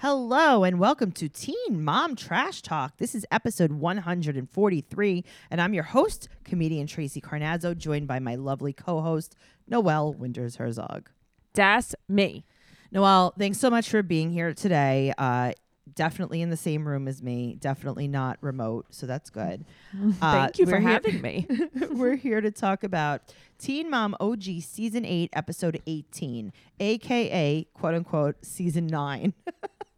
Hello and welcome to Teen Mom Trash Talk. This is episode 143, and I'm your host, comedian Tracey Carnazzo, joined by my lovely co-host, Noelle Winters Herzog. Das me. Noelle, thanks so much for being here today. Uh, definitely in the same room as me, definitely not remote, so that's good. Uh, Thank you for having me. We're here to talk about Teen Mom OG Season 8, Episode 18, aka quote unquote Season 9.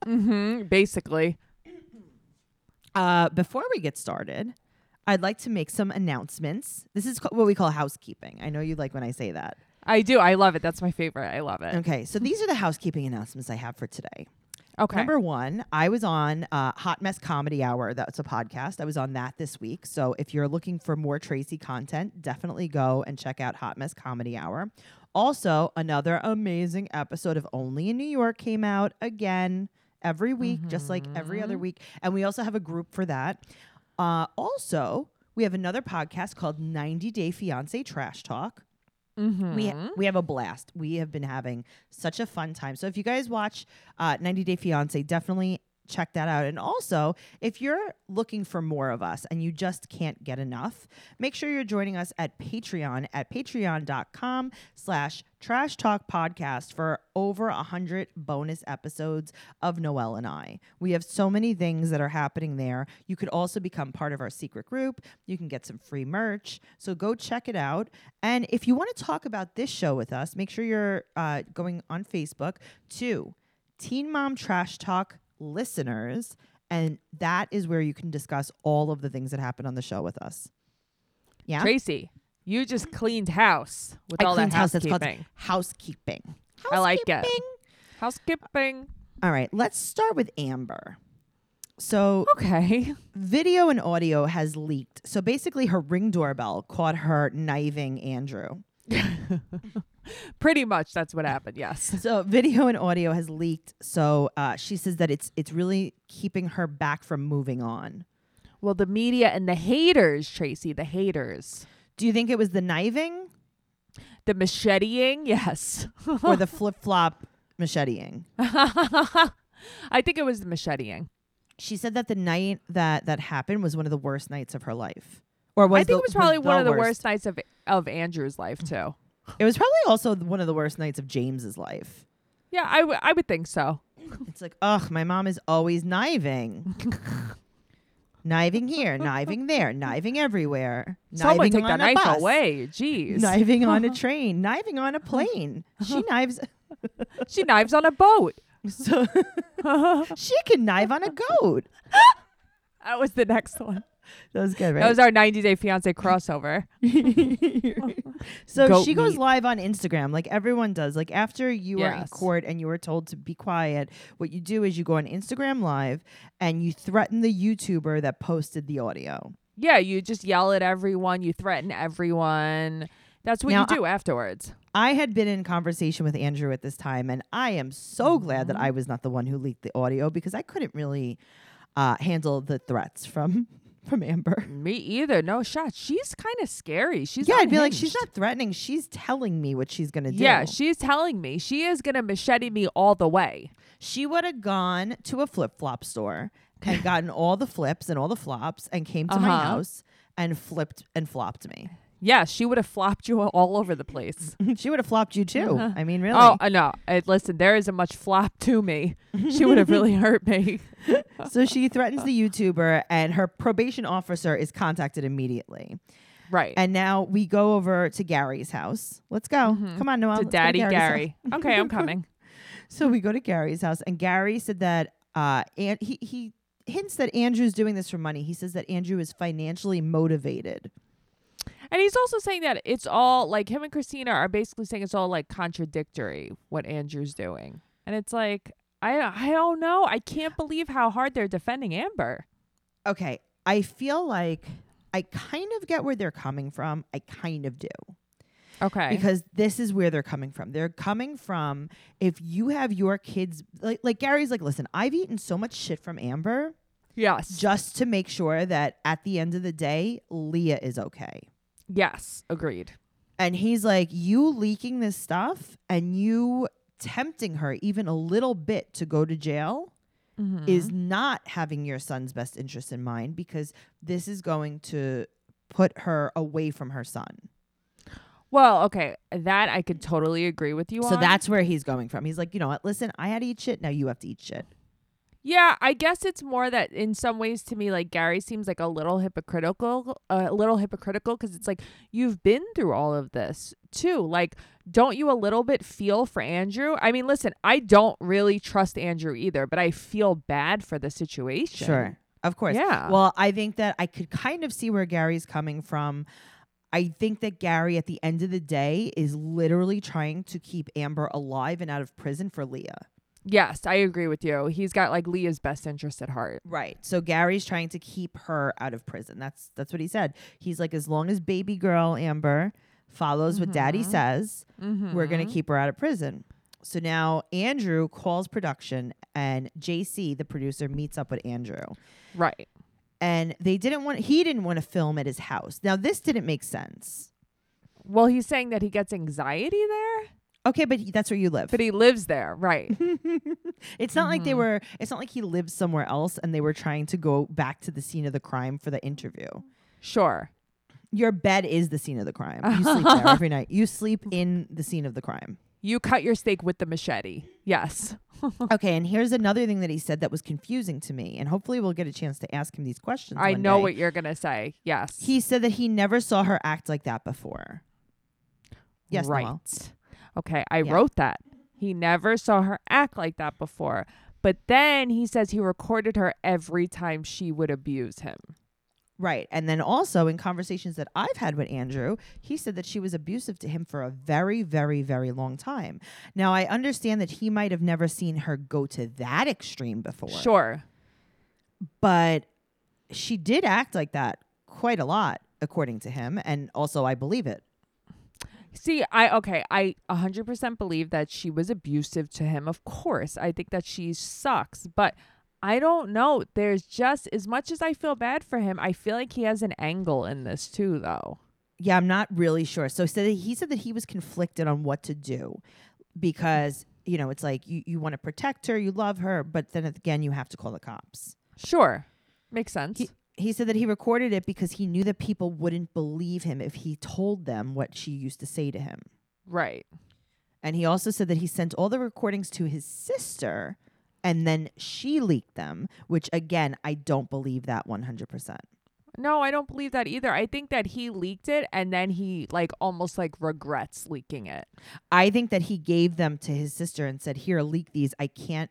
hmm basically. Uh, before we get started, I'd like to make some announcements. This is what we call housekeeping. I know you like when I say that. I do. I love it. That's my favorite. I love it. Okay, so these are the housekeeping announcements I have for today. Okay. Number one, I was on uh, Hot Mess Comedy Hour. That's a podcast. I was on that this week. So if you're looking for more Tracey content, definitely go and check out Hot Mess Comedy Hour. Also, another amazing episode of Only in New York came out again every week, just like every other week. And we also have a group for that. Uh, also, we have another podcast called 90 Day Fiance Trash Talk. Mm-hmm. We ha- we have a blast. We have been having such a fun time. So if you guys watch uh, 90 Day Fiance, definitely check that out. And also, if you're looking for more of us and you just can't get enough, make sure you're joining us at Patreon at patreon.com slash trash talk podcast for over a hundred bonus episodes of Noelle and I. We have so many things that are happening there. You could also become part of our secret group. You can get some free merch. So go check it out. And if you want to talk about this show with us, make sure you're uh, going on Facebook to Teen Mom Trash Talk listeners. And that is where you can discuss all of the things that happened on the show with us. Yeah. Tracey, you just cleaned house with I all that house. That's called housekeeping. housekeeping. I like it. Housekeeping. Housekeeping. All right, let's start with Amber. So, Okay. video and audio has leaked. So, basically, her ring doorbell caught her kniving Andrew. Pretty much that's what happened. Yes. So, video and audio has leaked. So, uh, she says that it's it's really keeping her back from moving on. Well, the media and the haters, Tracey, the haters. Do you think it was the kniving The macheteing, yes. or the flip flop macheteing? I think it was the macheteing. She said that the night that that happened was one of the worst nights of her life. Or was I think the- it was probably one the of the worst nights of of Andrew's life too. It was probably also one of the worst nights of James's life. Yeah, I, w- I would think so. It's like, ugh, my mom is always kniving. kniving here, kniving there, kniving everywhere. Someone kniving take on that a knife bus, away. Jeez. Kniving on a train, kniving on a plane. She knives She knives on a boat. so she can knive on a goat. That was the next one. That was good, That was our 90 Day Fiance crossover. so Goat she goes meat. live on Instagram like everyone does. Like after you are in court and you were told to be quiet, what you do is you go on Instagram live and you threaten the YouTuber that posted the audio. Yeah, you just yell at everyone, you threaten everyone. That's what Now, you do afterwards. I had been in conversation with Andrew at this time, and I am so glad that Mm-hmm. I was not the one who leaked the audio because I couldn't really uh, handle the threats from from Amber. Me either. No shot. She's kind of scary. She's yeah, I'd be like, she's not threatening; she's telling me what she's gonna do. Yeah, she's telling me she is gonna machete me all the way. she would have gone to a flip flop store and gotten all the flips and all the flops and came to my Uh-huh. house and flipped and flopped me. Yeah, she would have flopped you all over the place. she would have flopped you too. I mean, really. Oh, uh, no. Uh, listen, there isn't much flop to me. She would have really hurt me. so she threatens the YouTuber, and her probation officer is contacted immediately. Right. And now we go over to Gary's house. Let's go. Come on, Noelle. to let's Daddy Gary. Okay, I'm coming. So we go to Gary's house, and Gary said that uh, and he he hints that Andrew's doing this for money. He says that Andrew is financially motivated. And he's also saying that it's all like him and Kristina are basically saying it's all like contradictory what Andrew's doing. And it's like I I don't know. I can't believe how hard they're defending Amber. Okay, I feel like I kind of get where they're coming from. I kind of do. Okay. because this is where they're coming from. They're coming from if you have your kids like like Gary's like, listen, I've eaten so much shit from Amber yes. just to make sure that at the end of the day, Leah is okay. Yes. Agreed. And he's like, you leaking this stuff and you tempting her even a little bit to go to jail Mhm. is not having your son's best interest in mind because this is going to put her away from her son. well, okay, that I could totally agree with you on. So on. that's where he's going from. He's like, you know what? Listen, I had to eat shit. Now you have to eat shit. Yeah, I guess it's more that in some ways to me, like Gary seems like a little hypocritical, a little hypocritical because it's like you've been through all of this too. Like, don't you a little bit feel for Andrew? I mean, listen, I don't really trust Andrew either, but I feel bad for the situation. Sure. Of course. Yeah. Well, I think that I could kind of see where Gary's coming from. I think that Gary, at the end of the day, is literally trying to keep Amber alive and out of prison for Leah. Yes, I agree with you. He's got like Leah's best interest at heart. Right. So Gary's trying to keep her out of prison. That's that's what he said. He's like, as long as baby girl Amber follows what Daddy Mhm. says, Mm-hmm. we're gonna keep her out of prison. So now Andrew calls production, and JC, the producer, meets up with Andrew. right. and they didn't want he didn't want to film at his house. Now this didn't make sense. Well, he's saying that he gets anxiety there, Okay, but he, that's where you live. but he lives there, right? it's not like they Mhm. were it's not like he lived somewhere else and they were trying to go back to the scene of the crime for the interview. sure. Your bed is the scene of the crime. You sleep there every night. You sleep in the scene of the crime. You cut your steak with the machete. Yes. Okay, and here's another thing that he said that was confusing to me, and hopefully we'll get a chance to ask him these questions. I know day. what you're going to say. Yes. he said that he never saw her act like that before. Yes, right. Noelle. Okay, I Yeah. wrote that. He never saw her act like that before. But then he says he recorded her every time she would abuse him. Right. And then also in conversations that I've had with Andrew, he said that she was abusive to him for a very, very, very long time. Now, I understand that he might have never seen her go to that extreme before. Sure. But she did act like that quite a lot, according to him. And also, I believe it. See, I okay, I 100% believe that she was abusive to him. Of course, I think that she sucks, but I don't know. There's just as much as I feel bad for him, I feel like he has an angle in this too though. Yeah, I'm not really sure. So he said that he said that he was conflicted on what to do because, you know, it's like you, you want to protect her, you love her, but then again, you have to call the cops. Sure. Makes sense. He, he said that he recorded it because he knew that people wouldn't believe him if he told them what she used to say to him. right. And he also said that he sent all the recordings to his sister and then she leaked them, which again, I don't believe that 100%. No, I don't believe that either. I think that he leaked it and then he like almost like regrets leaking it. I think that he gave them to his sister and said, Here, leak these. I can't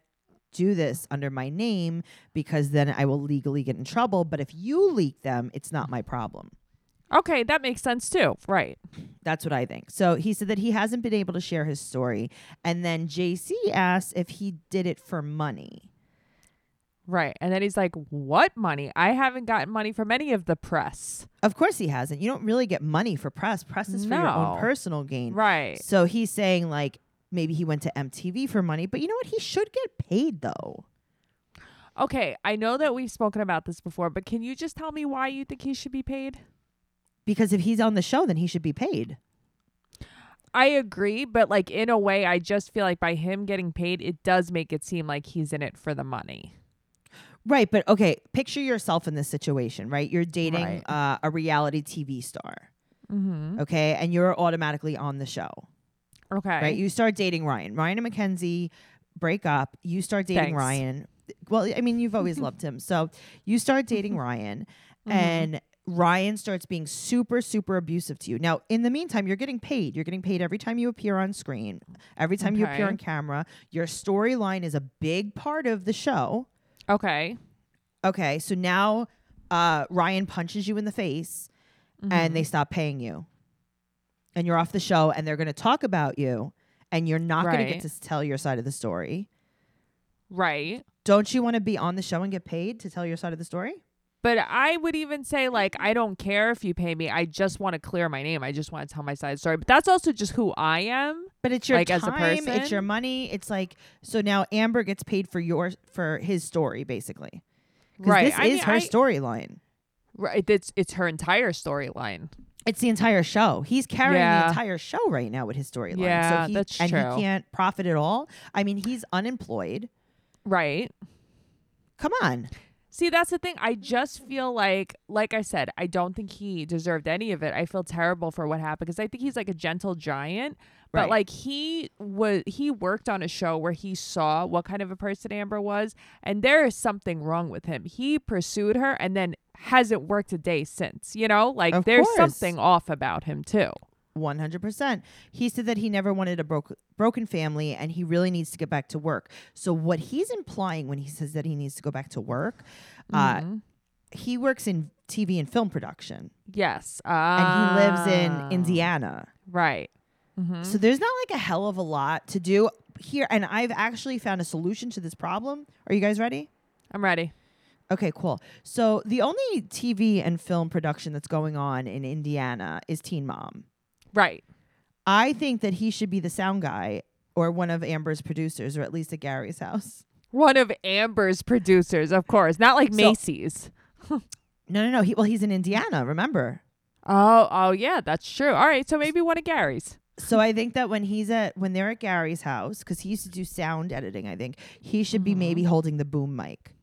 do this under my name because then I will legally get in trouble. But if you leak them, it's not my problem. Okay, that makes sense too. Right. That's what I think. So he said that he hasn't been able to share his story. And then JC asked if he did it for money. Right. And then he's like, What money? I haven't gotten money from any of the press. Of course he hasn't. You don't really get money for press. Press is for your own personal gain. Right. So he's saying like maybe he went to MTV for money, but you know what? He should get paid though. Okay, I know that we've spoken about this before, but can you just tell me why you think he should be paid? Because if he's on the show, then he should be paid. I agree, but like in a way, I just feel like by him getting paid, it does make it seem like he's in it for the money. Right, but okay, picture yourself in this situation, right? You're dating Right. uh, a reality TV star, Mm-hmm. okay, and you're automatically on the show, Okay. right? You start dating Ryan. Ryan and Mackenzie break up. You start dating Thanks. Ryan. Well, I mean, you've always loved him, so you start dating Ryan, Mhm. and Ryan starts being super, super abusive to you. Now, in the meantime, you're getting paid. You're getting paid every time you appear on screen, every time you appear on camera. Your storyline is a big part of the show. okay. Okay, so now uh, Ryan punches you in the face and Mhm. they stop paying you. And you're off the show and they're going to talk about you and you're not going to get to tell your side of the story. right. Don't you want to be on the show and get paid to tell your side of the story? But I would even say like I don't care if you pay me. I just want to clear my name. I just want to tell my side story. But that's also just who I am. But it's your Like, as a time, it's your money. It's like so now Amber gets paid for your for his story basically. Right. This I is mean, her storyline. Right. It's it's her entire storyline. It's the entire show. He's carrying Yeah. the entire show right now with his storyline. Yeah, so he, that's and true. he can't profit at all. I mean, he's unemployed. Right. Come on. See, that's the thing. I just feel like, like I said, I don't think he deserved any of it. I feel terrible for what happened because I think he's like a gentle giant. But Right. like he was, he worked on a show where he saw what kind of a person Amber was, and there is something wrong with him. He pursued her and then hasn't worked a day since. You know, like Of there's course. something off about him too. 100%. He said that he never wanted a broke, broken family and he really needs to get back to work. So, what he's implying when he says that he needs to go back to work, uh, Mhm. he works in TV and film production yes, and he lives Ah. in Indiana. Right. Mhm. So, there's not like a hell of a lot to do here. And I've actually found a solution to this problem. Are you guys ready? I'm ready. Okay, cool. So, the only TV and film production that's going on in Indiana is Teen Mom. Right. I think that he should be the sound guy or one of Amber's producers, or at least at Gary's house. One of Amber's producers, of course, not like So- Maci's. No, no, no. He, well, he's in Indiana. Remember. Oh, oh yeah, that's true. All right, so maybe one of Gary's. So I think that when he's at when they're at Gary's house, because he used to do sound editing, I think he should be mm-hmm. maybe holding the boom mic.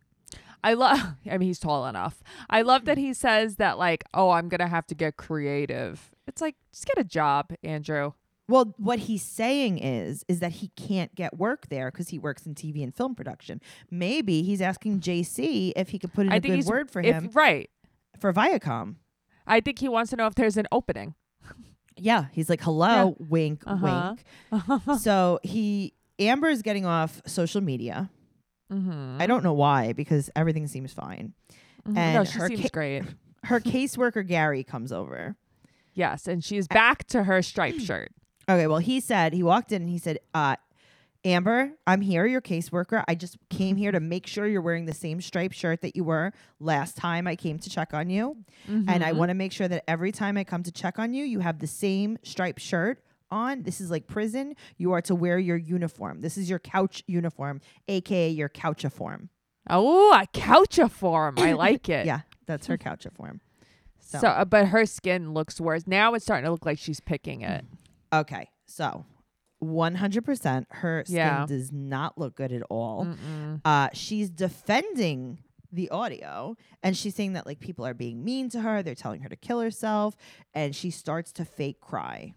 I love. I mean, he's tall enough. I love that he says that, like, oh, I'm gonna have to get creative. It's like just get a job, Andrew. Well, what he's saying is is that he can't get work there because he works in TV and film production. Maybe he's asking JC if he could put in I a good word for if, him Right. for Viacom. I think he wants to know if there's an opening. Yeah, he's like, "Hello, wink, Uh-huh. wink." so he Amber is getting off social media. Mm-hmm. I don't know why because everything seems fine. no, and she her seems ca- great. Her caseworker Gary comes over. Yes, and she's back to her striped shirt. Okay, well he said he walked in and he said, uh, Amber, I'm here, your caseworker. I just came here to make sure you're wearing the same striped shirt that you were last time I came to check on you. And I Mhm. want to make sure that every time I come to check on you, you have the same striped shirt on. This is like prison. You are to wear your uniform. This is your couch uniform, aka your couchiform. Oh, a couchiform. I like it. Yeah, that's her couchiform. So, So- uh, but her skin looks worse. Now it's starting to look like she's picking it. Okay, so 100% her skin Yeah. does not look good at all. Uh, she's defending the audio and she's saying that like people are being mean to her, they're telling her to kill herself, and she starts to fake cry.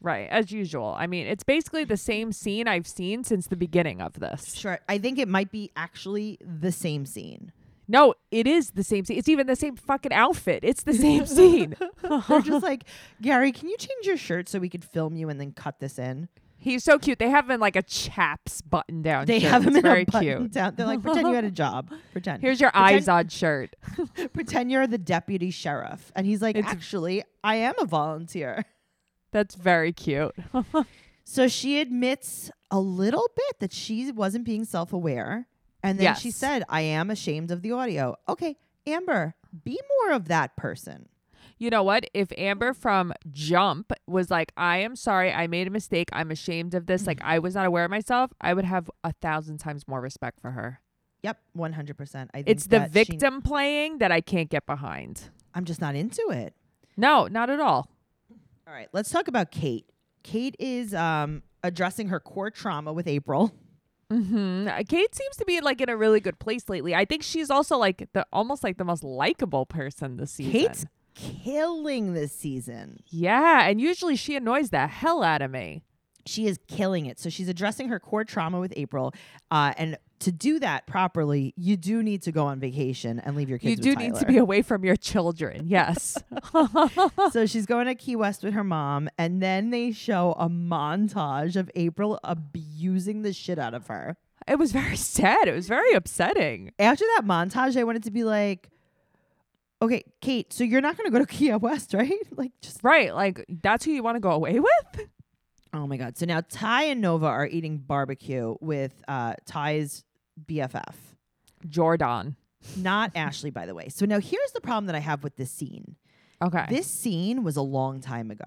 Right, as usual. I mean, it's basically the same scene I've seen since the beginning of this. Sure, I think it might be actually the same scene. No, it is the same scene. It's even the same fucking outfit. It's the same scene. They're just like, Gary, can you change your shirt so we could film you and then cut this in? He's so cute. They have him in like a chaps button down. They shirt. have him It's in very a button cute. down. They're like, pretend you had a job. Pretend. Here's your Pretend- eyes on shirt. pretend you're the deputy sheriff. And he's like, It's- actually, I am a volunteer. That's very cute. So she admits a little bit that she wasn't being self aware. And then she said, I am ashamed of the audio. Okay, Amber, be more of that person. You know what? If Amber from Jump was like, I am sorry, I made a mistake, I'm ashamed of this, like I was not aware of myself, I would have a thousand times more respect for her. Yep, 100%. I think It's the that she- victim playing that I can't get behind. I'm just not into it. No, not at all. All right, let's talk about Cate. Cate is um, addressing her core trauma with April. hmm Cate seems to be like in a really good place lately. I think she's also like the almost like the most likable person this season. Cate's killing this season. yeah, and usually she annoys the hell out of me. She is killing it. So she's addressing her core trauma with April. Uh, and to do that properly, you do need to go on vacation and leave your kids you do need to be away from your children. Yes. so she's going to Key West with her mom, and then they show a montage of April abusing the shit out of her. it was very sad. It was very upsetting. After that montage, I wanted to be like, okay, Cate, so you're not going to go to Key West, right? Like, just, Right. Like that's who you want to go away with? Oh my God. So now Ty and Nova are eating barbecue with uh, Ty's BFF, Jordan. not Ashley, by the way. So now here's the problem that I have with this scene. Okay. This scene was a long time ago.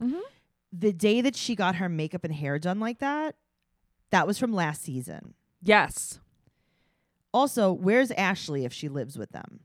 mm-hmm. The day that she got her makeup and hair done like that, that was from last season. Yes. Also, where's Ashley if she lives with them?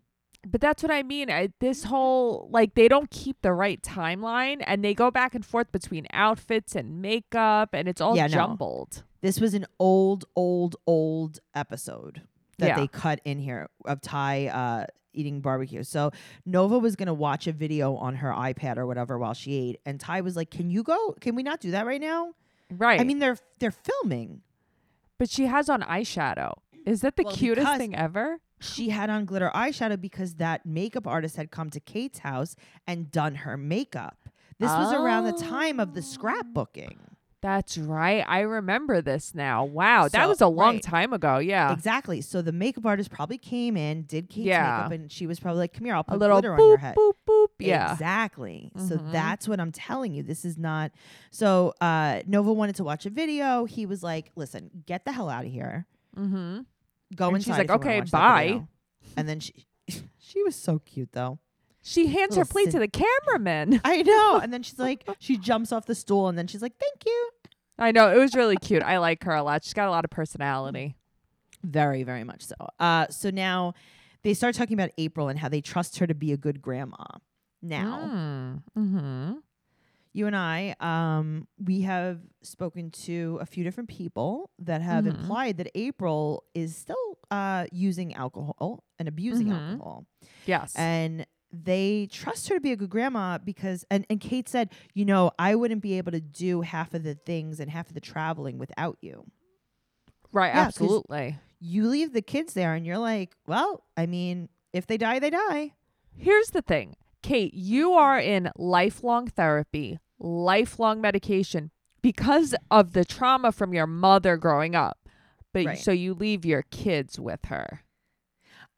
But that's what I mean. I, this whole like they don't keep the right timeline and they go back and forth between outfits and makeup and it's all Yeah, no. jumbled. This was an old, old, old episode that Yeah. they cut in here of Ty uh, eating barbecue. So Nova was gonna watch a video on her iPad or whatever while she ate, and Ty was like, "Can you go? Can we not do that right now?" Right. I mean, they're they're filming. but she has on eyeshadow. Is that the Well, cutest thing ever? She had on glitter eyeshadow because that makeup artist had come to Cate's house and done her makeup. This was around the time of the scrapbooking. That's right. I remember this now. Wow, that was a long right. time ago. Yeah. Exactly. So the makeup artist probably came in, did Cate's Yeah. makeup, and she was probably like, "Come here, I'll put a little glitter on your head." boop boop. Yeah. Exactly. So Mhm. that's what I'm telling you. This is not. So uh, Nova wanted to watch a video. He was like, "Listen, get the hell out of here. Mm-hmm. Go And she's like, if you wanna "Okay, watch that bye." video." And then she, she was so cute though. She hands her Little plate to the cameraman. I know. And then she's like, she jumps off the stool, and then she's like, "Thank you." I know it was really cute. I like her a lot. She's got a lot of personality. Very, very much so. Uh, so now they start talking about April and how they trust her to be a good grandma. Now, Mm-hmm. You and I, um, we have spoken to a few different people that have Mhm. implied that April is still uh, using alcohol and abusing Mhm. alcohol. Yes. And they trust her to be a good grandma because, and, and Cate said, you know, I wouldn't be able to do half of the things and half of the traveling without you. right. yeah, absolutely. You leave the kids there and you're like, well, I mean, if they die, they die. Here's the thing, Cate. You are in lifelong therapy, lifelong medication because of the trauma from your mother growing up. But Right. so you leave your kids with her.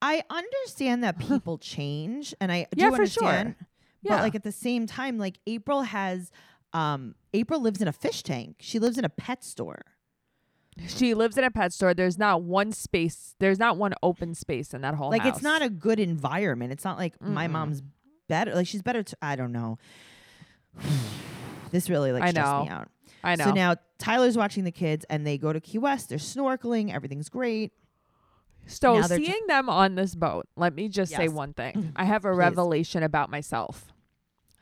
I understand that people change, and I Yeah, do for sure. understand. But like at the same time, like April has, um, April lives in a fish tank. She lives in a pet store. She lives in a pet store. There's not one space. There's not one open space in that whole like house. it's not a good environment. It's not like my Mm-mm. mom's better. Like she's better. To, I don't know. This really like I stressed me out. I know. So now Tyler's watching the kids, and they go to Key West. They're snorkeling. Everything's great. So Now they're tr- seeing them on this boat, let me just say Yes. one thing. Mm-hmm. I have a Please. revelation about myself.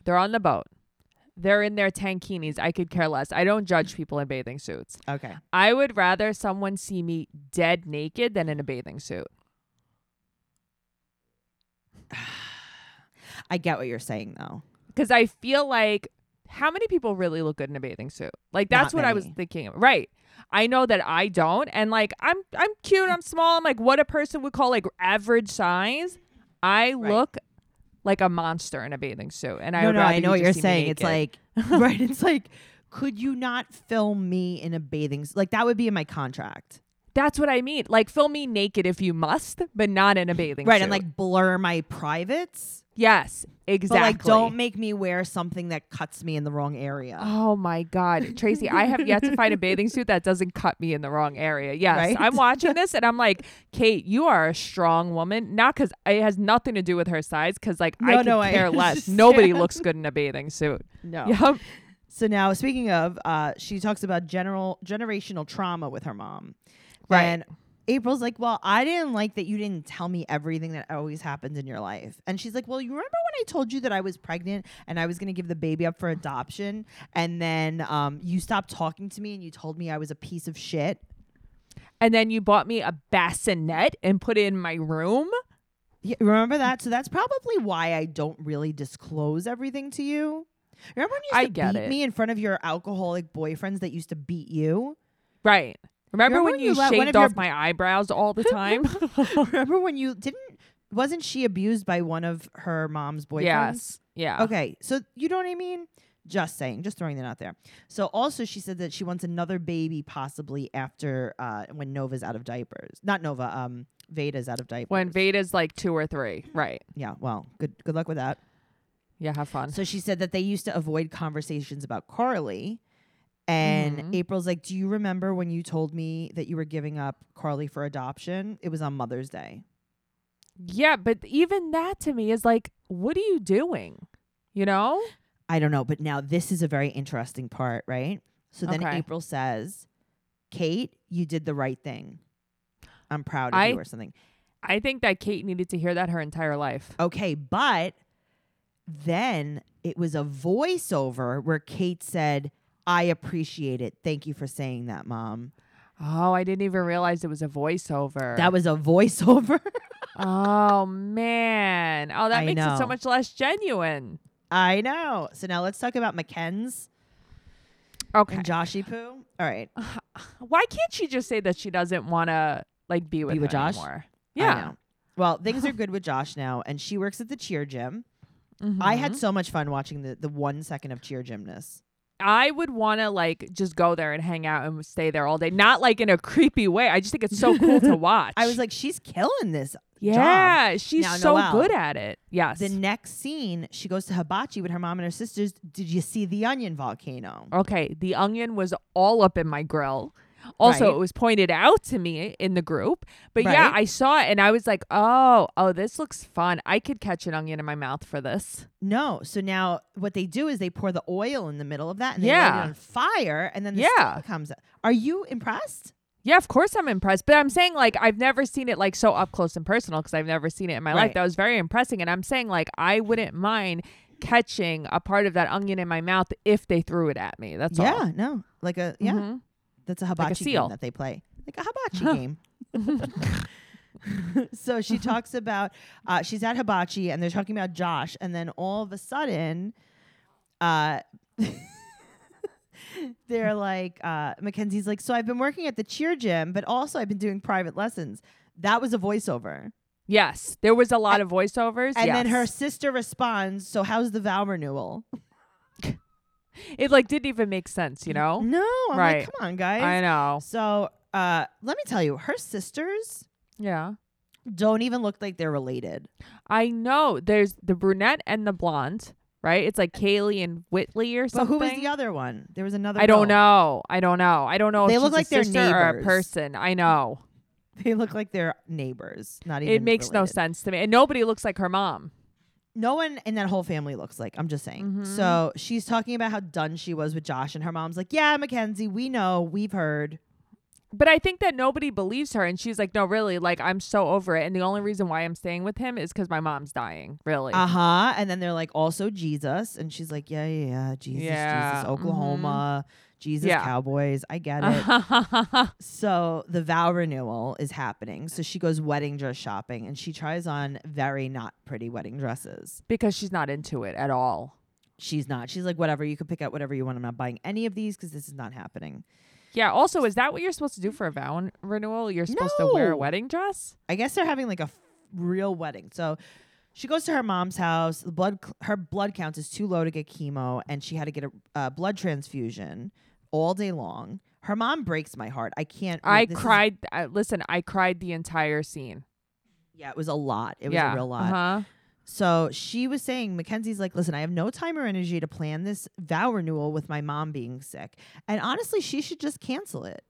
They're on the boat. They're in their tankinis. I could care less. I don't judge people in bathing suits. Okay. I would rather someone see me dead naked than in a bathing suit. I get what you're saying though. Because I feel like how many people really look good in a bathing suit? Like that's Not what I was many. thinking. Right. I know that I don't. And like I'm I'm cute, I'm small, I'm like what a person would call like average size. I Right. look like a monster in a bathing suit. And I no, would no, I know you what you're saying. It's like right. It's like, could you not film me in a bathing? s- Like that would be in my contract, that's what I mean. Like film me naked if you must, but not in a bathing right? suit. Right, and like blur my privates, Yes, exactly. but like don't make me wear something that cuts me in the wrong area. Oh my God, Tracey, I have yet to find a bathing suit that doesn't cut me in the wrong area. Yes, Right? I'm watching this and I'm like, Cate, you are a strong woman. Not because it has nothing to do with her size, because like I No, could no, I care less. Nobody looks good in a bathing suit. no. Yep. So now, speaking of, uh, she talks about general generational trauma with her mom, Right. And April's like, "Well, I didn't like that you didn't tell me everything that always happens in your life." And she's like, "Well, you remember when I told you that I was pregnant and I was going to give the baby up for adoption, and then um, you stopped talking to me and you told me I was a piece of shit." And then you bought me a bassinet and put it in my room. Yeah, remember that? So that's probably why I don't really disclose everything to you. Remember when you used I to get beat it. me in front of your alcoholic boyfriends that used to beat you? Right. Remember, Remember when you, you let shaved of your off my eyebrows all the time? remember when you didn't? Wasn't she abused by one of her mom's boyfriends? yes. Yeah. Okay, so you know what I mean? Just saying, just throwing that out there. So also, she said that she wants another baby, possibly after uh, when Nova's out of diapers. Not Nova, um, Vaeda's out of diapers. When Vaeda's like two or three. Right. yeah, well, good good luck with that. Yeah, have fun. So she said that they used to avoid conversations about Carly. And Mhm. April's like, Do you remember when you told me that you were giving up Carly for adoption? It was on Mother's Day. Yeah, but even that to me is like, what are you doing? You know? I don't know, but now this is a very interesting part, right? So then Okay. April says, Cate, you did the right thing. I'm proud of I- you or something. I think that Cate needed to hear that her entire life. Okay, but then it was a voiceover where Cate said, I appreciate it. Thank you for saying that, mom. Oh, I didn't even realize it was a voiceover. That was a voiceover. oh man. Oh, that I makes it so much less genuine. I know. So now let's talk about McKenz Okay. and Joshy Poo. All right. Why can't she just say that she doesn't want to like be with, Be with Josh? anymore? I Yeah. know. Well, things are good with Josh now, and she works at the cheer gym. I had Mhm. so much fun watching the, the one second of cheer gymnasts. I would want to like just go there and hang out and stay there all day. Not like in a creepy way. I just think it's so cool to watch. I was like, she's killing this. yeah, she's Now, so Noelle, good at it. Yes. The next scene, she goes to Hibachi with her mom and her sisters. Did you see the onion volcano? okay, the onion was all up in my grill. Also, Right. it was pointed out to me in the group. But yeah, I saw it and I was like, "Oh, oh, this looks fun. I could catch an onion in my mouth for this." No. So now what they do is they pour the oil in the middle of that and they Yeah. light it on fire, and then the Yeah. comes. out. Are you impressed? Yeah, of course I'm impressed. But I'm saying like I've never seen it like so up close and personal because I've never seen it in my Right. life. That was very impressive. And I'm saying like I wouldn't mind catching a part of that onion in my mouth if they threw it at me. That's all. yeah. No. Like a yeah. Mhm. That's a hibachi seal. game that they play. Like a hibachi game. so she talks about uh, she's at hibachi and they're talking about Josh, and then all of a sudden, uh, they're like, uh, Mackenzie's like, so I've been working at the cheer gym, but also I've been doing private lessons. That was a voiceover. Yes, there was a lot of voiceovers. And then her sister responds, So how's the vow renewal? It like didn't even make sense, you know. No, I'm Right. like, come on, guys. I know. So uh, let me tell you, her sisters Yeah, don't even look like they're related. I know. There's the brunette and the blonde, right? It's like Kaylee and Whitley or But something. who was the other one? There was another. I don't know. I don't know. I don't know. They if look she's a like they're sister or a neighbors. person. I know. They look like they're neighbors. Not even. It makes no sense to me. And nobody looks like her mom. No one in that whole family looks like. I'm just saying. Mhm. So she's talking about how done she was with Josh, and her mom's like, "Yeah, Mackenzie, we know, we've heard." But I think that nobody believes her. And she's like, no, really, like, I'm so over it. And the only reason why I'm staying with him is because my mom's dying. Really. Uh huh. And then they're like, "Also Jesus," and she's like, "Yeah, yeah, yeah, Jesus, Yeah, Jesus, Oklahoma, Jesus, Yeah. Cowboys. I get it." So the vow renewal is happening. So she goes wedding dress shopping and she tries on very not pretty wedding dresses. because she's not into it at all. She's not. She's like, whatever, you can pick out whatever you want. I'm not buying any of these because this is not happening. Yeah. Also, is that what you're supposed to do for a vow renewal? You're supposed to wear a wedding dress? I guess they're having like a f- real wedding. So she goes to her mom's house. The blood, cl- her blood count is too low to get chemo, and she had to get a uh, blood transfusion all day long. Her mom breaks my heart. I can't. I this is- cried. uh, listen, I cried the entire scene. yeah, it was a lot. It was yeah. a real lot. Uh-huh. So she was saying, Mackenzie's like, listen, I have no time or energy to plan this vow renewal with my mom being sick. And honestly, she should just cancel it.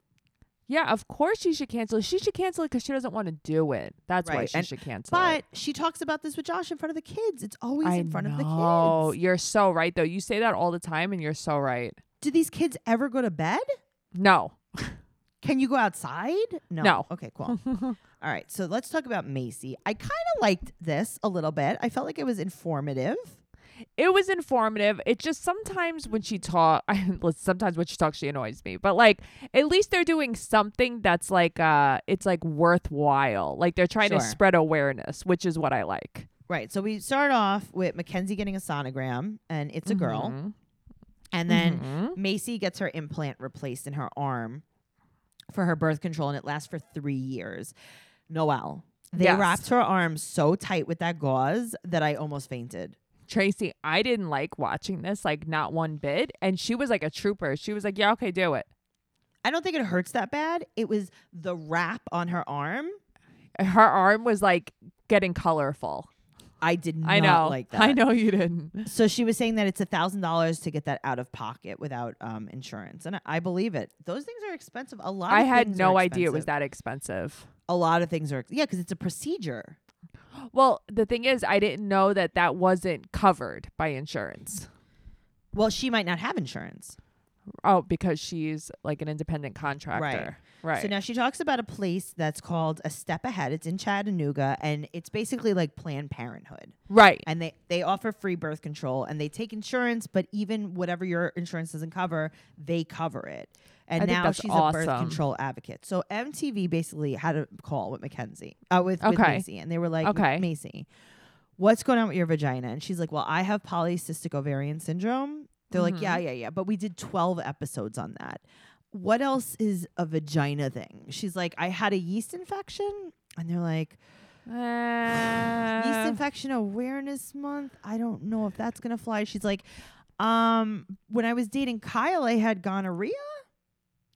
Yeah, of course she should cancel. it. She should cancel it because she doesn't want to do it. That's why Right, she and- should cancel But it. she talks about this with Josh in front of the kids. It's always in front of the know. kids. You're so right, though. You say that all the time, and you're so right. Do these kids ever go to bed? No. Can you go outside? No. No. Okay, cool. All right. So let's talk about Maci. I kind of liked this a little bit. I felt like it was informative. It was informative. It just sometimes when she talk, sometimes when she talks, she annoys me. But like, at least they're doing something that's like, uh, it's like worthwhile. Like they're trying to spread awareness, which is what I like. Right. So we start off with Mackenzie getting a sonogram, and it's a girl. Mhm. And then Mhm. Maci gets her implant replaced in her arm for her birth control, and it lasts for three years. Noelle, they Yes. wrapped her arm so tight with that gauze that I almost fainted. Tracey, I didn't like watching this, like not one bit. And she was like a trooper. She was like, "Yeah, okay, do it." I don't think it hurts that bad. It was the wrap on her arm. Her arm was like getting colorful. I did not I know. like that. I know you didn't. So she was saying that it's a thousand dollars to get that out of pocket without um, insurance, and I, I believe it. Those things are expensive. A lot. I had no idea it was that expensive. A lot of things are. Yeah, because it's a procedure. Well, the thing is, I didn't know that that wasn't covered by insurance. Well, she might not have insurance. Oh, because she's like an independent contractor. Right. Right. So now she talks about a place that's called A Step Ahead. It's in Chattanooga, and it's basically like Planned Parenthood. right. And they, they offer free birth control, and they take insurance, but even whatever your insurance doesn't cover, they cover it. And I now she's a birth control advocate. So MTV basically had a call with Mackenzie, uh, with, with Maci, and they were like, Okay. Maci, what's going on with your vagina? And she's like, well, I have polycystic ovarian syndrome. They're like, Mhm. yeah, yeah, yeah. But we did 12 episodes on that. What else is a vagina thing? She's like, I had a yeast infection. And they're like, yeast Uh, infection awareness month. I don't know if that's gonna fly. She's like, um, when I was dating Kyle, I had gonorrhea.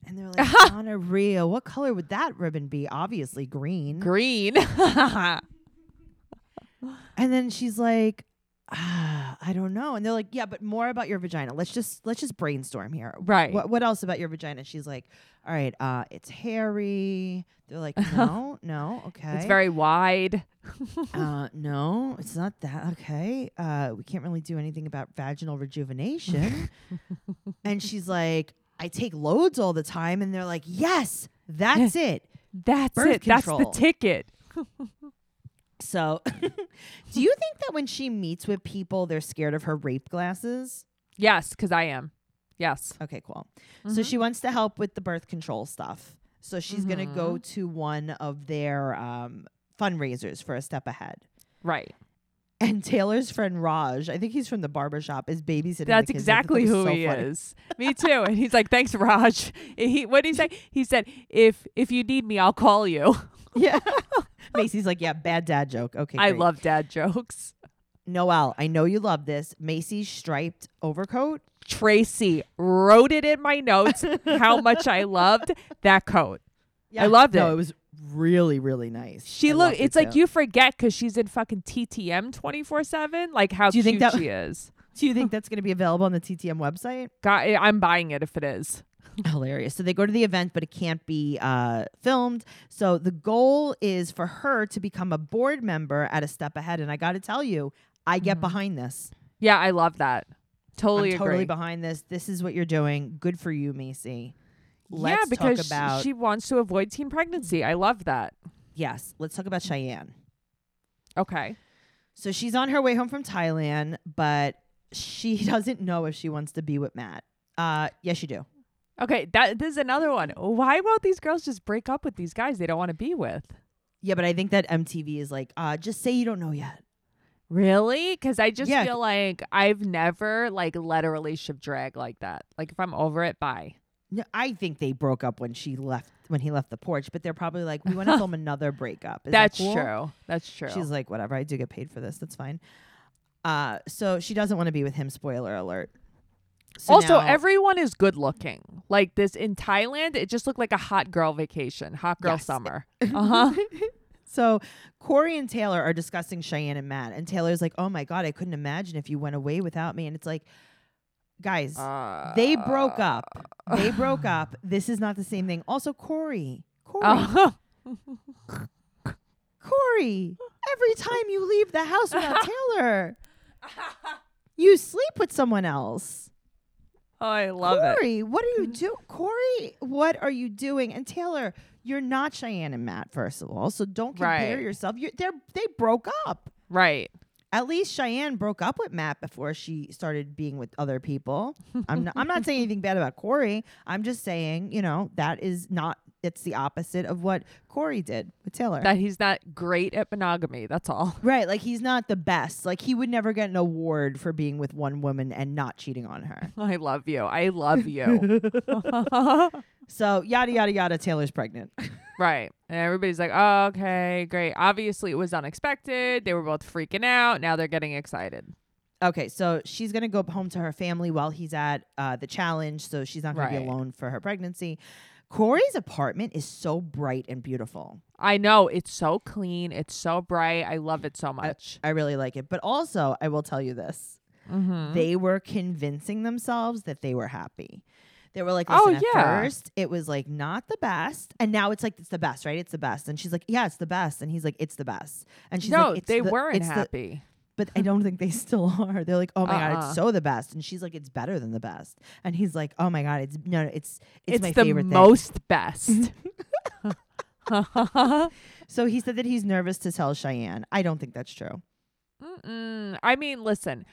And they're like, gonorrhea. What color would that ribbon be? Obviously green. green. And then she's like, ah, I don't know. And they're like, yeah, but more about your vagina. Let's just let's just brainstorm here. Right. What what else about your vagina? She's like, all right, uh, it's hairy. They're like, no, no, okay. It's very wide. uh, no, it's not that. Okay. Uh, we can't really do anything about vaginal rejuvenation. and she's like, I take loads all the time. And they're like, yes, that's it. That's Birth it. That's the ticket. So, do you think that when she meets with people, they're scared of her rape glasses? Yes, because I am. Yes. Okay, cool. So Mhm. she wants to help with the birth control stuff. So she's gonna go Mm-hmm. to one of their um, fundraisers for a step ahead. Right. And Taylor's friend Raj, I think he's from the barber shop, is babysitting. That's kids. I thought that exactly who so he funny. is. Me too. And he's like, "Thanks, Raj." He what did he say? He said, "If if you need me, I'll call you." Yeah. Maci's like, yeah, bad dad joke. Okay. I great. love dad jokes. Noelle. I know you love this. Maci's striped overcoat. Tracey wrote it in my notes how much I loved that coat. Yeah. I loved No, it. it was really, really nice. She I look. loved it It's like you forget because she's in fucking TTM twenty four seven. Like how Do you think that- she is. Do you think that's going to be available on the TTM website? God, I'm buying it if it is. Hilarious. So they go to the event, but it can't be uh, filmed. So the goal is for her to become a board member at a step ahead. And I got to tell you, I get Mhm. behind this. Yeah, I love that. Totally totally behind this. This is what you're doing. Good for you, Maci. yeah, Let's because talk about she wants to avoid teen pregnancy. I love that. yes. Let's talk about Cheyenne. Okay. So she's on her way home from Thailand, but she doesn't know if she wants to be with Matt. Uh, yes, you do. Okay, that this is another one. Why won't these girls just break up with these guys they don't want to be with? Yeah, but I think that MTV is like, uh, just say you don't know yet. Really? Because I just Yeah. feel like I've never like let a relationship drag like that. Like if I'm over it, bye. No, I think they broke up when she left when he left the porch, but they're probably like, we want to film another breakup. Is that That's cool? true. That's true. She's like, whatever. I do get paid for this. That's fine. Uh, so she doesn't want to be with him. Spoiler alert. So also, now- everyone is good looking. Like this in Thailand, it just looked like a hot girl vacation, hot girl Yes. summer. Uh huh. So Corey and Taylor are discussing Cheyenne and Matt, and Taylor's like, "Oh my god, I couldn't imagine if you went away without me." And it's like, guys, they broke up. They broke up. This is not the same thing. Also, Corey, Corey, Oh. Corey. Every time you leave the house without Taylor, you sleep with someone else. Oh, I love it. Corey, what are you mm-hmm. doing? Corey, what are you doing? And Taylor, you're not Cheyenne and Matt, first of all. So don't compare Right. yourself. You're, they're, they broke up. Right. At least Cheyenne broke up with Matt before she started being with other people. I'm not, I'm not saying anything bad about Corey. I'm just saying, you know, that is not, it's the opposite of what Corey did with Taylor. That he's not great at monogamy. That's all. right. Like he's not the best. Like he would never get an award for being with one woman and not cheating on her. I love you. I love you. So yada, yada, yada. Taylor's pregnant. right. And everybody's like, oh, okay, great. Obviously, it was unexpected. They were both freaking out. Now they're getting excited. Okay, so she's gonna go home to her family while he's at uh, the challenge, so she's not gonna be alone for her pregnancy. Corey's apartment is so bright and beautiful. I know. It's so clean. It's so bright. I love it so much. I really like it. But also, I will tell you this: mm-hmm. they were convincing themselves that they were happy. They were like, Oh, "Listen, yeah. first it was like not the best, and now it's like it's the best, right? It's the best." And she's like, "Yeah, it's the best," and he's like, "It's the best." And she's no, like, it's they the- weren't it's the- happy. But I don't think they still are. They're like, oh my god, Uh-uh. it's so the best, and she's like, it's better than the best, and he's like, oh my god, it's no, no it's it's, It's, my the favorite thing. most best. So he said that he's nervous to tell Cheyenne. I don't think that's true. Mm-mm. I mean, listen,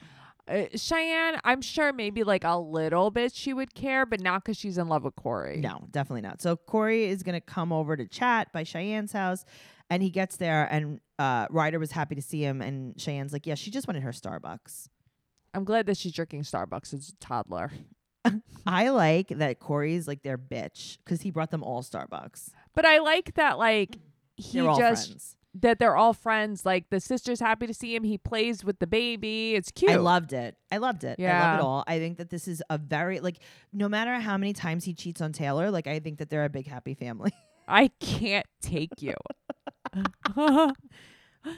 uh, Cheyenne, I'm sure maybe like a little bit she would care, but not because she's in love with Corey. No, definitely not. So Corey is gonna come over to chat by Cheyenne's house, and he gets there, and uh, Ryder was happy to see him, and Cheyenne's like, yeah, she just wanted her Starbucks. I'm glad that she's drinking Starbucks as a toddler. I like that Corey's like their bitch because he brought them all Starbucks. But I like that, like, he all just, friends. that they're all friends. Like, the sister's happy to see him. He plays with the baby. It's cute. I loved it. I loved it. I love it all. I think that this is a very like no matter how many times he cheats on Taylor, like I think that they're a big happy family. I can't take you.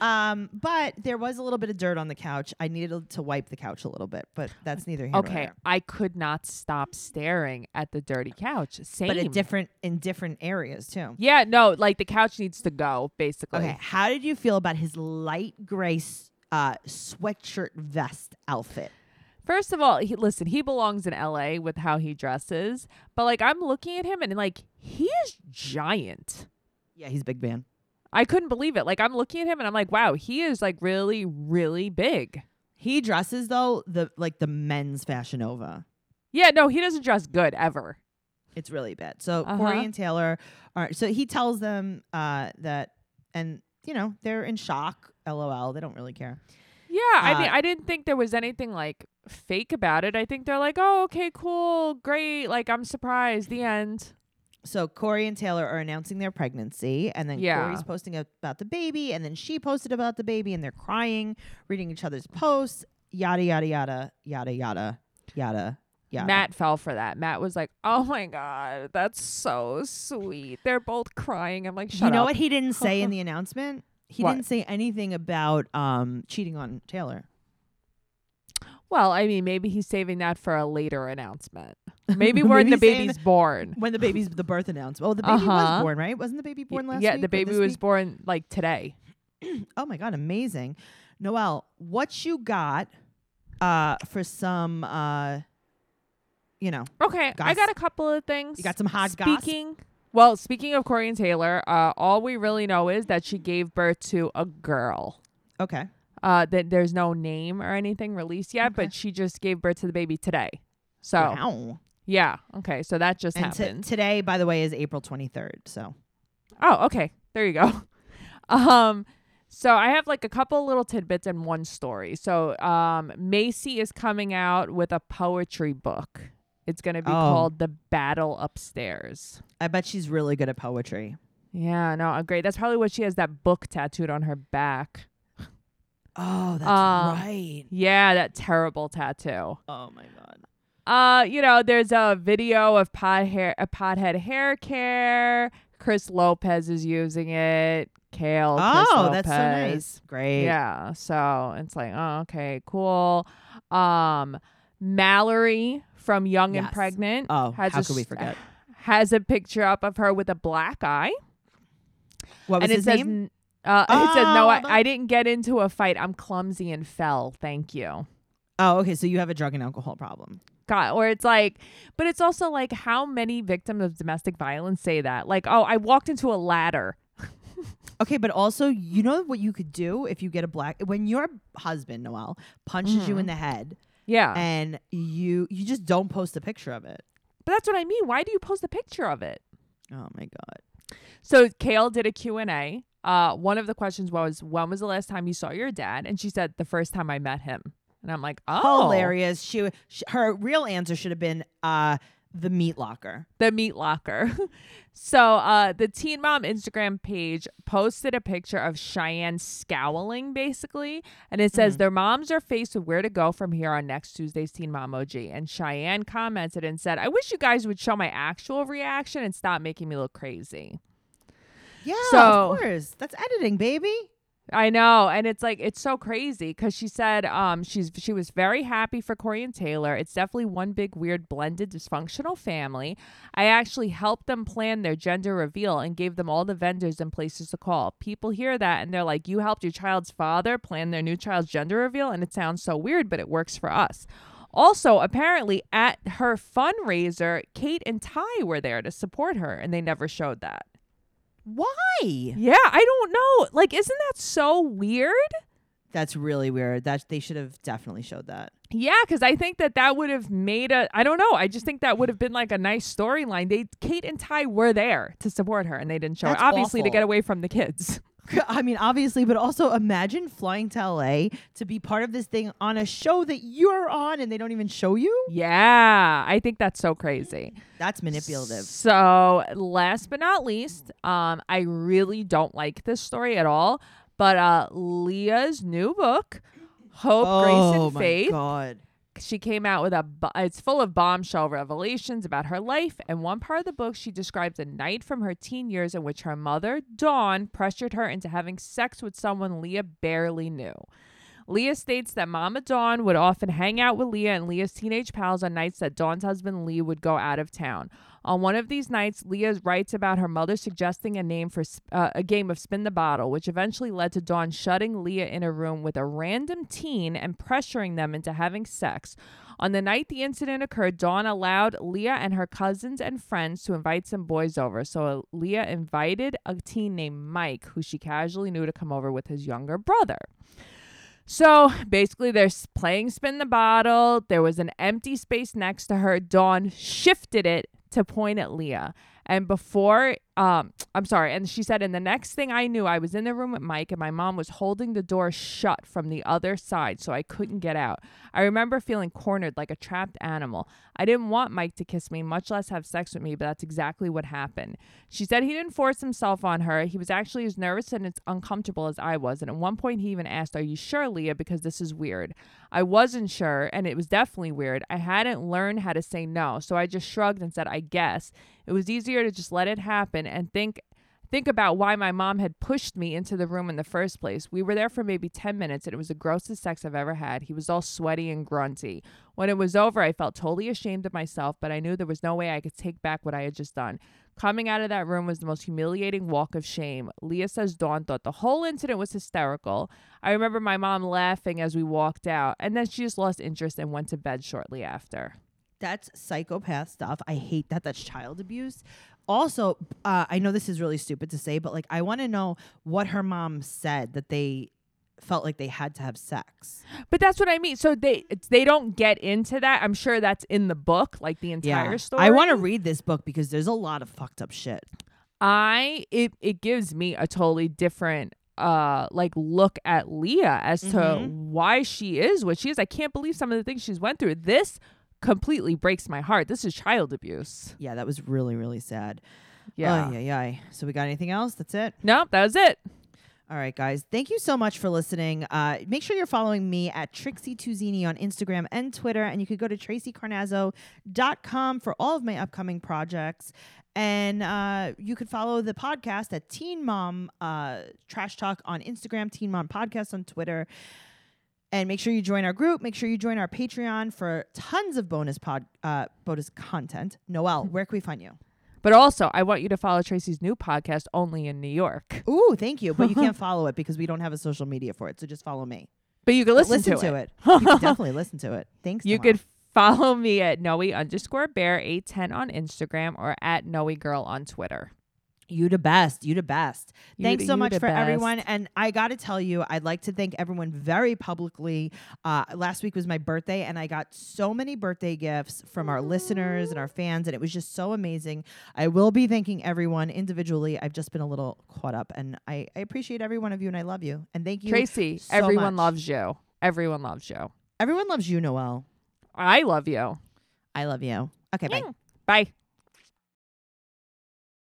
um, but there was a little bit of dirt on the couch. I needed to wipe the couch a little bit, but that's neither here nor okay, there. I could not stop staring at the dirty couch. Same. But in different in different areas too. yeah, no, like the couch needs to go, basically. Okay, how did you feel about his light gray s- uh, sweatshirt vest outfit? First of all, he, listen, he belongs in LA with how he dresses, but like I'm looking at him and like he is giant. Yeah, he's a big man. I couldn't believe it. Like I'm looking at him and I'm like, wow, he is like really, really big. He dresses though the like the men's fashion Nova. Yeah, no, he doesn't dress good ever. It's really bad. So Uh-huh. Corey and Taylor are. So he tells them uh, that, and you know they're in shock. LOL. They don't really care. Yeah, I mean, Uh, I didn't think there was anything like fake about it. I think they're like, oh, okay, cool, great. Like I'm surprised. The end. So Corey and Taylor are announcing their pregnancy, and then Yeah. Corey's posting about the baby, and then she posted about the baby, and they're crying, reading each other's posts, yada yada yada yada yada yada yada. Matt fell for that. Matt was like, oh my god, that's so sweet. They're both crying. I'm like, shut up. you know up. what he didn't say in the announcement? He What? didn't say anything about um cheating on Taylor. Well, I mean, maybe he's saving that for a later announcement. Maybe when Maybe the saying baby's born. When the baby's the birth announcement. Oh, the baby Uh-huh. was born, right? Wasn't the baby born last yeah, week? the or baby this was week? born like today. Oh my god, amazing. Noelle, what you got uh for some uh you know, Okay, I Goss- got a couple of things. you got some hot gossip? Speaking, well, speaking of Corey and Taylor, uh, all we really know is that she gave birth to a girl. Okay. Uh, that there's no name or anything released yet, Okay. but she just gave birth to the baby today. So Wow. Yeah, okay, so that just And t- happened. today, by the way, is April 23rd. So, Oh, okay. There you go. Um, so I have like a couple little tidbits and one story. So, um, Maci is coming out with a poetry book. It's going to be Oh. called The Battle Upstairs. I bet she's really good at poetry. Yeah, no, uh, great. That's probably what she has that book tattooed on her back. Oh, that's Um, right. Yeah, that terrible tattoo. Oh my god. Uh, you know, there's a video of pot hair, a pothead hair care. Chris Lopez is using it. Kail. Oh, that's so nice. Great. Yeah. So it's like, oh, okay, cool. Um, Mallory from Young and Pregnant. Oh, has how a could we forget? Has a picture up of her with a black eye, What was and it his says, name? uh, it says, no, Oh, I, I didn't get into a fight. I'm clumsy and fell. Thank you. Oh, okay. So you have a drug and alcohol problem. God, or it's like, but it's also like, how many victims of domestic violence say that? Like, oh, I walked into a ladder. Okay, but also, you know what you could do if you get a black when your husband Noel punches you in Mhm. the head Yeah, and you you just don't post a picture of it. but that's what I mean. Why do you post a picture of it? Oh my god. So Kail did a Q&A. Uh, one of the questions was, when was the last time you saw your dad? And she said, the first time I met him. And I'm like, oh. Hilarious. She, sh her real answer should have been uh the meat locker. The meat locker. so uh, the Teen Mom Instagram page posted a picture of Cheyenne scowling, basically. And it says, Mhm. their moms are faced with where to go from here on next Tuesday's Teen Mom OG. And Cheyenne commented and said, I wish you guys would show my actual reaction and stop making me look crazy. Yeah, So- of course. That's editing, baby. I know, and it's like it's so crazy because she said um she's she was very happy for Corey and Taylor. It's definitely one big weird blended dysfunctional family. I actually helped them plan their gender reveal and gave them all the vendors and places to call. People hear that and they're like, "You helped your child's father plan their new child's gender reveal," and it sounds so weird, but it works for us. Also, apparently at her fundraiser, Cate and Ty were there to support her, and they never showed that. Why? Yeah, I don't know. Like, isn't that so weird? That's really weird. That they should have definitely showed that. Yeah, because I think that that would have made a. I don't know. I just think that would have been like a nice storyline. They Cate and Ty were there to support her, and they didn't show That's it. Obviously, to get away from the kids. I mean, obviously, but also imagine flying to LA to be part of this thing on a show that you're on and they don't even show you. yeah, I think that's so crazy. That's manipulative. So, last but not least, um, I really don't like this story at all. But uh, Leah's new book, Hope, Grace, oh and my Faith. god. She came out with a it's full of bombshell revelations about her life and one part of the book she describes a night from her teen years in which her mother dawn pressured her into having sex with someone leah barely knew Leah states that Mama Dawn would often hang out with Leah and Leah's teenage pals on nights that Dawn's husband Lee would go out of town. On one of these nights, Leah writes about her mother suggesting a name for uh, a game of spin the bottle, which eventually led to Dawn shutting Leah in a room with a random teen and pressuring them into having sex. On the night the incident occurred, Dawn allowed Leah and her cousins and friends to invite some boys over. So Leah invited a teen named Mike, who she casually knew to come over with his younger brother. So basically, they're playing spin the bottle. There was an empty space next to her. Dawn shifted it to point at Leah. And before, um, I'm sorry, and she said, and the next thing I knew, I was in the room with Mike, and my mom was holding the door shut from the other side, so I couldn't get out. I remember feeling cornered like a trapped animal. I didn't want Mike to kiss me, much less have sex with me, but that's exactly what happened. She said he didn't force himself on her. He was actually as nervous and as uncomfortable as I was. And at one point, he even asked, Are you sure, Leah? Because this is weird. I wasn't sure, and it was definitely weird. I hadn't learned how to say no, so I just shrugged and said, I guess. It was easier to just let it happen and think think about why my mom had pushed me into the room in the first place. We were there for maybe 10 minutes and it was the grossest sex I've ever had. He was all sweaty and grunty. When it was over, I felt totally ashamed of myself, but I knew there was no way I could take back what I had just done. Coming out of that room was the most humiliating walk of shame. Leah says Dawn thought the whole incident was hysterical. I remember my mom laughing as we walked out, and then she just lost interest and went to bed shortly after. That's psychopath stuff. I hate that. That's child abuse. Also, uh, I know this is really stupid to say, but like, I want to know what her mom said that they felt like they had to have sex. But that's what I mean. So they they don't get into that. I'm sure that's in the book, like the entire story. I want to read this book because there's a lot of fucked up shit. I it it gives me a totally different uh like look at Leah as to Mhm. why she is what she is. I can't believe some of the things she's went through. This completely breaks my heart. This is child abuse. Yeah, that was really, really sad. Yeah. Ay, ay. So we got anything else? That's it. Nope, that was it. All right, guys. Thank you so much for listening. Uh, make sure you're following me at Trixie Tuzzini on Instagram and Twitter. And you could go to traceycarnazzo.com for all of my upcoming projects. And uh, you could follow the podcast at Teen Mom uh, Trash Talk on Instagram, Teen Mom Podcast on Twitter. And make sure you join our group. Make sure you join our Patreon for tons of bonus pod, uh, bonus content. Noelle, where can we find you? But also, I want you to follow Tracey's new podcast, Only in New York. Ooh, thank you. But you can't follow it because we don't have a social media for it. So just follow me. But you can But listen, to, it. You can definitely listen to it. Thanks. You could follow me at Noey underscore bear 810 on Instagram or at Noe girl on Twitter. You the best. You the best. You Thanks the- so much for everyone. And I got to tell you, I'd like to thank everyone very publicly. Uh, last week was my birthday, and I got so many birthday gifts from our listeners and our fans, and it was just so amazing. I will be thanking everyone individually. I've just been a little caught up, and I, I appreciate every one of you, and I love you. And thank you. Tracey, so everyone much. loves you. Everyone loves you. Everyone loves you, Noelle. I love you. I love you. Okay, bye. Bye.